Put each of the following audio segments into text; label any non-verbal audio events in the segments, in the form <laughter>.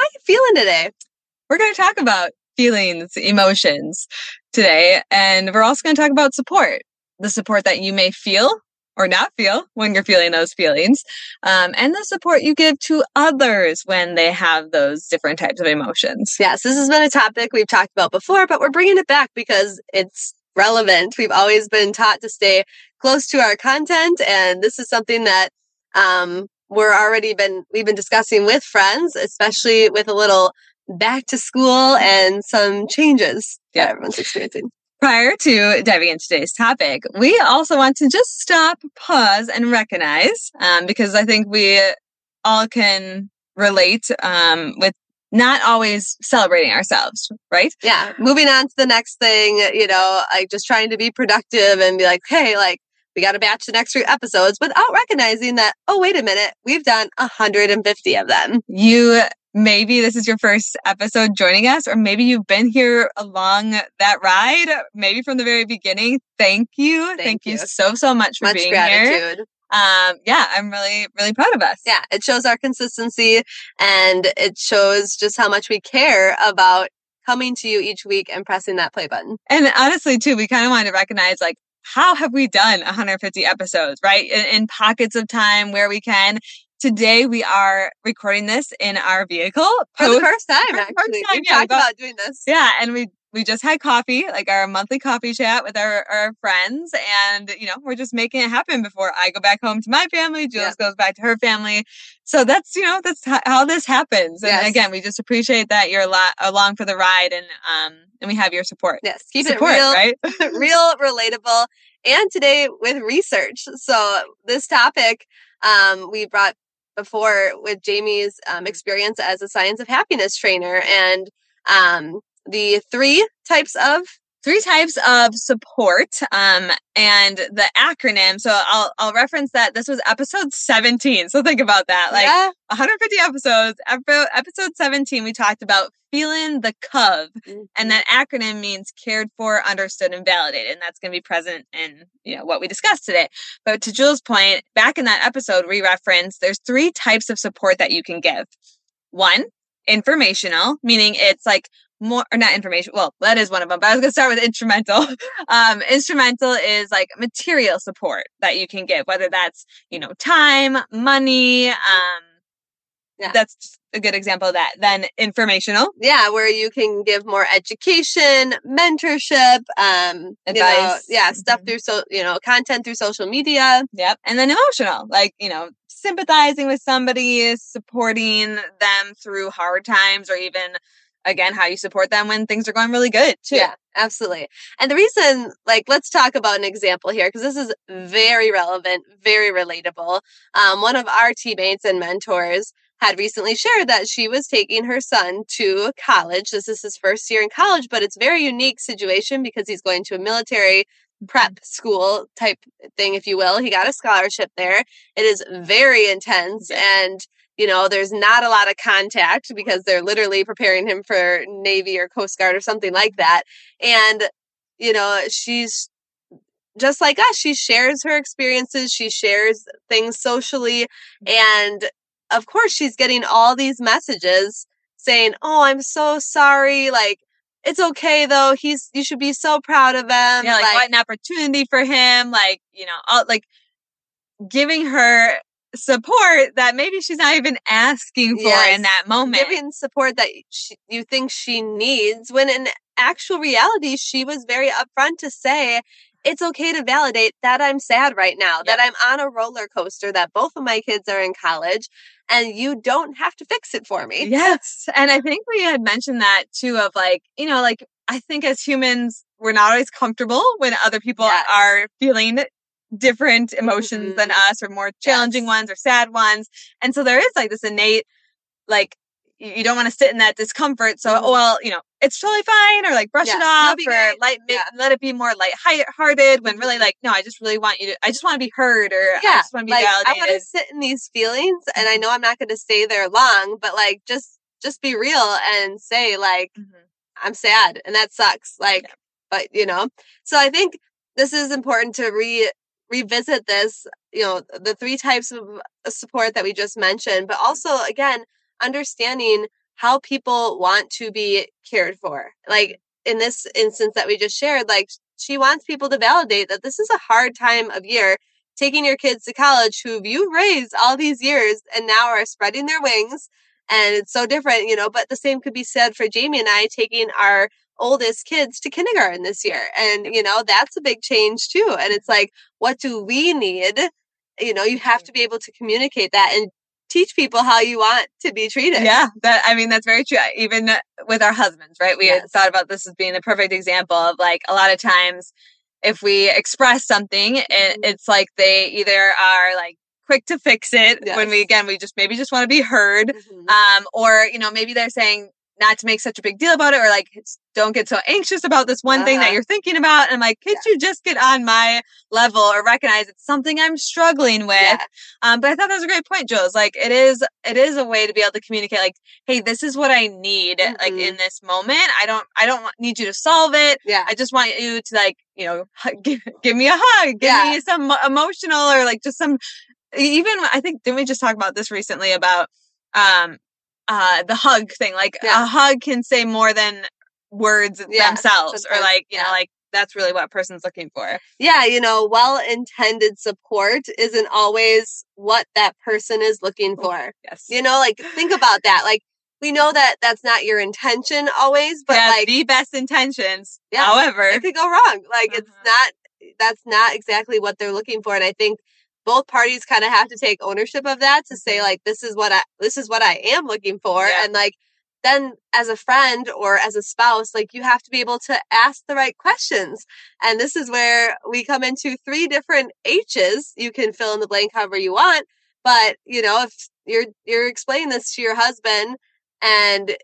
how you feeling today? We're going to talk about feelings, emotions today, and we're also going to talk about support. The support that you may feel or not feel when you're feeling those feelings, um, and the support you give to others when they have those different types of emotions. Yes, this has been a topic we've talked about before, but we're bringing it back because it's relevant. We've always been taught to stay close to our content, and this is something that um, we're already been we've been discussing with friends, especially with a little back to school and some changes yeah. that everyone's experiencing. Prior to diving into today's topic, we also want to just stop, pause, and recognize um, because I think we all can relate um, with not always celebrating ourselves, right? Yeah. Moving on to the next thing, you know, like just trying to be productive and be like, hey, like we got to batch the next few episodes without recognizing that, oh, wait a minute, we've done 150 of them. You maybe this is your first episode joining us, or maybe you've been here along that ride, maybe from the very beginning. Thank you. Thank, Thank you. you. so, so much for much being gratitude. here. Um, yeah, I'm really, really proud of us. Yeah, it shows our consistency and it shows just how much we care about coming to you each week and pressing that play button. And honestly, too, we kind of wanted to recognize like how have we done 150 episodes, right? In, in, pockets of time where we can. Today we are recording this in our vehicle for the first time. Actually, first time, we yeah, talked about doing this. Yeah, and we we just had coffee, like our monthly coffee chat with our, our friends. And, you know, we're just making it happen before I go back home to my family. Jules goes back to her family. So that's, you know, that's how this happens. And yes. again, we just appreciate that you're a lot along for the ride and, um, and we have your support. Yes. Keep support, it real, right? <laughs> <laughs> real, relatable. And today with research. So this topic, um, we brought before with Jamie's um, experience as a science of happiness trainer and um, the three types of three types of support um, and the acronym so I'll, I'll reference that this was episode 17 so think about that like yeah. 150 episodes episode 17 we talked about feeling the CUV mm-hmm. and that acronym means cared for understood and validated and that's going to be present in you know what we discussed today but to jules point back in that episode we referenced there's three types of support that you can give one informational meaning it's like more or not information well that is one of them but i was going to start with instrumental <laughs> um instrumental is like material support that you can give whether that's you know time money um yeah. that's a good example of that then informational yeah where you can give more education mentorship um advice you know, yeah stuff mm-hmm. through so you know content through social media yep and then emotional like you know sympathizing with somebody supporting them through hard times or even again how you support them when things are going really good too. Yeah, absolutely. And the reason, like, let's talk about an example here because this is very relevant, very relatable. Um, one of our teammates and mentors had recently shared that she was taking her son to college. This is his first year in college, but it's very unique situation because he's going to a military prep school type thing, if you will. He got a scholarship there. It is very intense and you know, there's not a lot of contact because they're literally preparing him for Navy or Coast Guard or something like that. And, you know, she's just like us. She shares her experiences, she shares things socially. And of course, she's getting all these messages saying, Oh, I'm so sorry. Like, it's okay though. He's, you should be so proud of him. Yeah, like, like what an opportunity for him. Like, you know, all, like giving her support that maybe she's not even asking for yes, in that moment. Giving support that she, you think she needs when in actual reality, she was very upfront to say, it's okay to validate that I'm sad right now, yep. that I'm on a roller coaster, that both of my kids are in college, and you don't have to fix it for me. Yes. And I think we had mentioned that too of like, you know, like I think as humans, we're not always comfortable when other people yes. are feeling different emotions mm-hmm. than us or more challenging yes. ones or sad ones. And so there is like this innate, like, you don't want to sit in that discomfort. So, Mhm. well, you know, it's totally fine, or like brush Yeah, it off, or ma- Yeah. let it be more light-hearted. When really, Mhm. like, no, I just really want you to. I just want to be heard, or I yeah, just want to be like I want to sit in these feelings, and I know I'm not going to stay there long, but like just just be real and say like Mhm. I'm sad and that sucks. Like, Yeah. but you know, so I think this is important to re revisit this, you know, the three types of support that we just mentioned, but also again, understanding how people want to be cared for. Like in this instance that we just shared, like she wants people to validate that this is a hard time of year. Taking your kids to college who you raised all these years and now are spreading their wings and it's so different, you know. But the same could be said for Jamie and I taking our oldest kids to kindergarten this year, and you know that's a big change too. And it's like, what do we need? You know, you have to be able to communicate that and teach people how you want to be treated. Yeah, that I mean that's very true. Even with our husbands, right? We had Yes. thought about this as being the perfect example of like a lot of times if we express something, it, Mhm. it's like they either are like quick to fix it when we again we just maybe just want to be heard, Mhm. um, or you know maybe they're saying not to make such a big deal about it, or like don't get so anxious about this one thing that Uh-huh. you're thinking about. And I'm like, could you just get on my level or recognize it's something I'm struggling with? Yeah. Um, but I thought that was a great point, Jules. Like it is, it is a way to be able to communicate. Like, hey, this is what I need. Like Mhm. in this moment, I don't, I don't need you to solve it. Yeah. I just want you to like, you know, <laughs> give, give me a hug, give Yeah. me some emotional or like just some. Even I think didn't we just talk about this recently about um uh the hug thing? Like Yeah. a hug can say more than words Yeah, themselves, or like you know, like that's really what a person's looking for. yeah, you know, well intended support isn't always what that person is looking for. Yes. You know, like think about that. Like we know that that's not your intention always, but like the best intentions. Yeah, However, it could go wrong. Like it's Mhm. not that's not exactly what they're looking for. And I think both parties kind of have to take ownership of that to say Mhm. like this is what I this is what I am looking for. Yeah. And like then as a friend or as a spouse, like you have to be able to ask the right questions. And this is where we come into three different H's. You can fill in the blank however you want. But you know, if you're you're explaining this to your husband and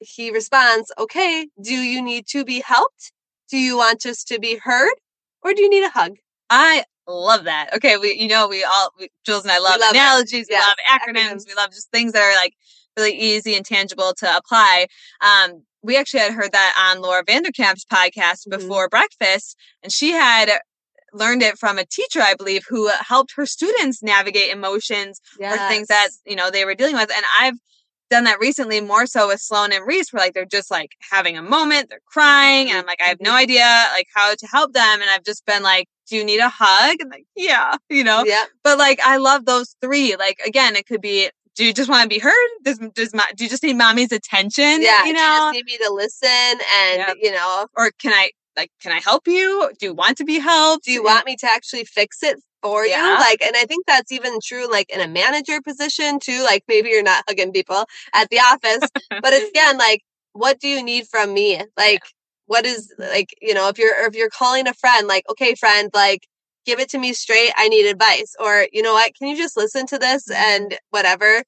he responds, Okay, do you need to be helped? Do you want just to be heard? Or do you need a hug? I love that. Okay, we you know we all we, Jules and I love, love analogies, Yes, we love acronyms, we love just things that are like really easy and tangible to apply. Um, we actually had heard that on Laura Vanderkam's podcast Mhm. before breakfast, and she had learned it from a teacher, I believe, who helped her students navigate emotions or things that you know they were dealing with. And I've done that recently more so with Sloan and Reese, where like they're just like having a moment, they're crying, and I'm like, I have no idea like how to help them. And I've just been like, Do you need a hug? And like, yeah, you know. Yeah. But like I love those three. Like again, it could be do you just want to be heard? Does does mo- do you just need mommy's attention? Yeah. You do know? just need me to listen and Yep. you know, or can I like can I help you? Do you want to be helped? do you want me to actually fix it for Yeah. you? Like, and I think that's even true, like in a manager position too. Like, maybe you're not hugging people at the office, but it's <laughs> again, like, what do you need from me? Like, what is like, you know, if you're if you're calling a friend, like, okay, friend, like, give it to me straight. I need advice, or you know what? Can you just listen to this and whatever?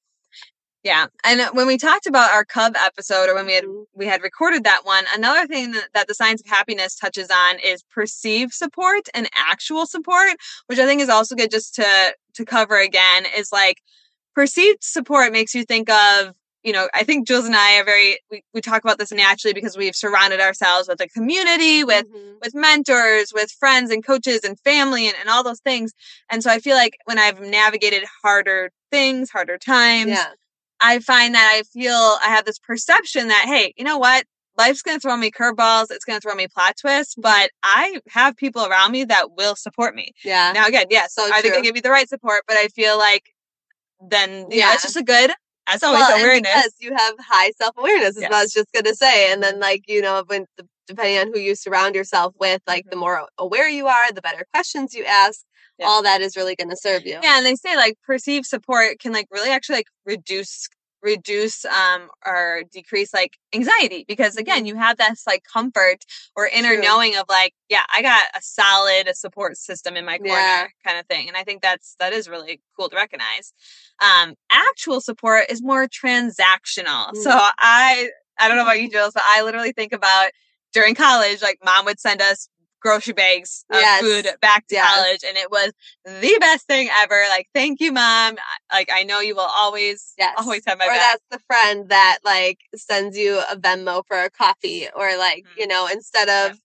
Yeah. And uh, when we talked about our CUV episode or when we had Mhm. we had recorded that one, another thing that, that the science of happiness touches on is perceived support and actual support, which I think is also good just to to cover again is like perceived support makes you think of you know, I think Jules and I are very we, we talk about this naturally because we've surrounded ourselves with a community, with Mhm. with mentors, with friends and coaches and family and, and all those things. And so I feel like when I've navigated harder things, harder times, yeah, I find that I feel I have this perception that, hey, you know what? Life's going to throw me curveballs. It's going to throw me plot twists, but I have people around me that will support me. yeah, Now, again, yes, So are they going true. to give me the right support? But I feel like then, know, Yeah. it's just a good, as always, well, and awareness. because you have high self awareness, is what I was just gonna say. And then, like you know, when the, depending on who you surround yourself with, like the Mhm. more aware you are, the better questions you ask. Yeah. All that is really gonna serve you. Yeah, and they say like perceived support can like really actually like reduce reduce um, or decrease like anxiety because again Mm-hmm. you have this like comfort or inner True. knowing of like yeah i got a solid a support system in my corner Yeah. kind of thing and i think that's that is really cool to recognize um actual support is more transactional so Mm. i i don't know about you jules but i literally think about during college like mom would send us grocery bags of Yes. food back to Yes. college and it was the best thing ever like thank you mom like i know you will always Yes. always have my or back that's the friend that like sends you a Venmo for a coffee, or like Mhm. you know instead Yeah. of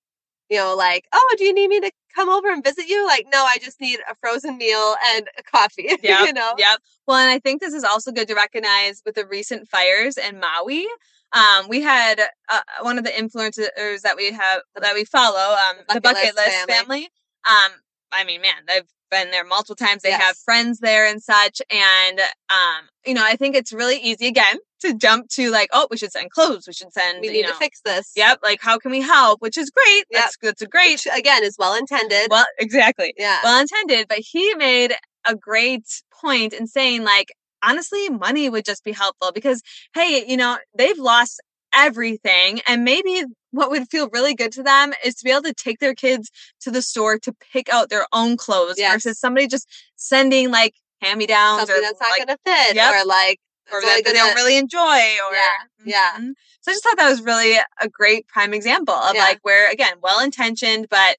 you know like oh do you need me to come over and visit you? Like no, I just need a frozen meal and a coffee. <laughs> Yep, you know. Yep. Well, and I think this is also good to recognize with the recent fires in Maui. Um, we had uh, one of the influencers that we have that we follow, um, the Bucket Bucket List List family. family. Um, I mean, man, they've been there multiple times. They have friends there and such. And um, you know, I think it's really easy again to jump to like, oh, we should send clothes. We should send. We need know, to fix this. Yep. Like, how can we help? Which is great. Yep. That's that's a great. Which again is well intended. Well, exactly yeah. well intended, but he made a great point in saying, like, honestly, money would just be helpful because, hey, you know, they've lost everything. And maybe what would feel really good to them is to be able to take their kids to the store to pick out their own clothes Yes. versus somebody just sending like hand me downs or that's not like, gonna fit, Yep. or like or that they don't really enjoy or Yeah, yeah. Mhm. so i just thought that was really a great prime example of Yeah. like where again well intentioned but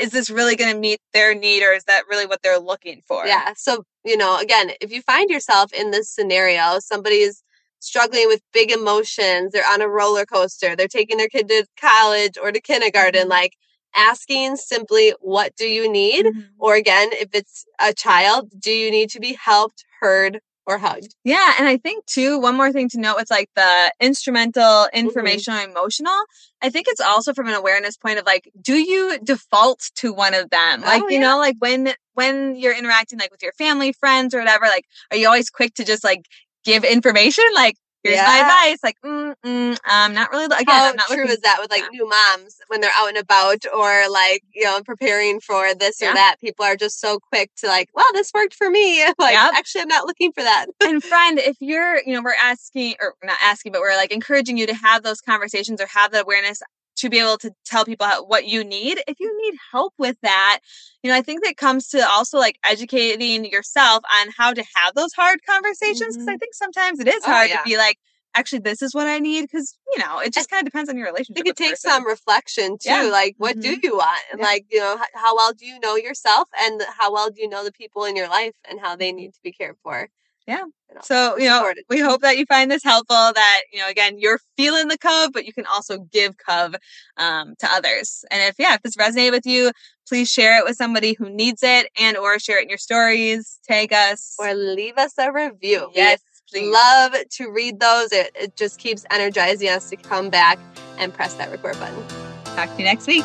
is this really going to meet their need or is that really what they're looking for Yeah. So, you know, again, if you find yourself in this scenario, somebody's struggling with big emotions, they're on a roller coaster, they're taking their kid to college or to kindergarten, Mhm. like asking simply, what do you need? Mhm. Or again, if it's a child, do you need to be helped, heard, or hugged? Yeah, and I think too, one more thing to note with like the instrumental, Mm-hmm. informational, emotional. I think it's also from an awareness point of like, do you default to one of them? Like, Oh, you yeah. know, like when when you're interacting like with your family, friends, or whatever, like, are you always quick to just like give information? Like, here's my advice. Like, mm, mm, I'm not really again. How I'm not true is that with like yeah. new moms when they're out and about or like, you know, preparing for this Yeah. or that? People are just so quick to like, well, this worked for me. <laughs> like, Yep. actually, I'm not looking for that. and friend, if you're, you know, we're asking or not asking, but we're like encouraging you to have those conversations or have that awareness to be able to tell people how, what you need. If you need help with that, you know, I think that comes to also like educating yourself on how to have those hard conversations. Because I mm-hmm. think sometimes it is Oh, hard yeah. to be like, actually, this is what I need. Because you know, it just kind of depends on your relationship. it could with the person. some reflection too Yeah. like what do mm-hmm. you want and Yeah. like you know how well do you know yourself and how well do you know the people in your life and how they mm-hmm. need to be cared for Yeah. So, you know, we hope that you find this helpful that, you know, again, you're feeling the CUV, but you can also give CUV um, to others. And if, yeah, if this resonated with you, please share it with somebody who needs it and or share it in your stories, tag us. or leave us a review yes, please. love to read those it, it just keeps energizing us to come back and press that record button Talk to you next week.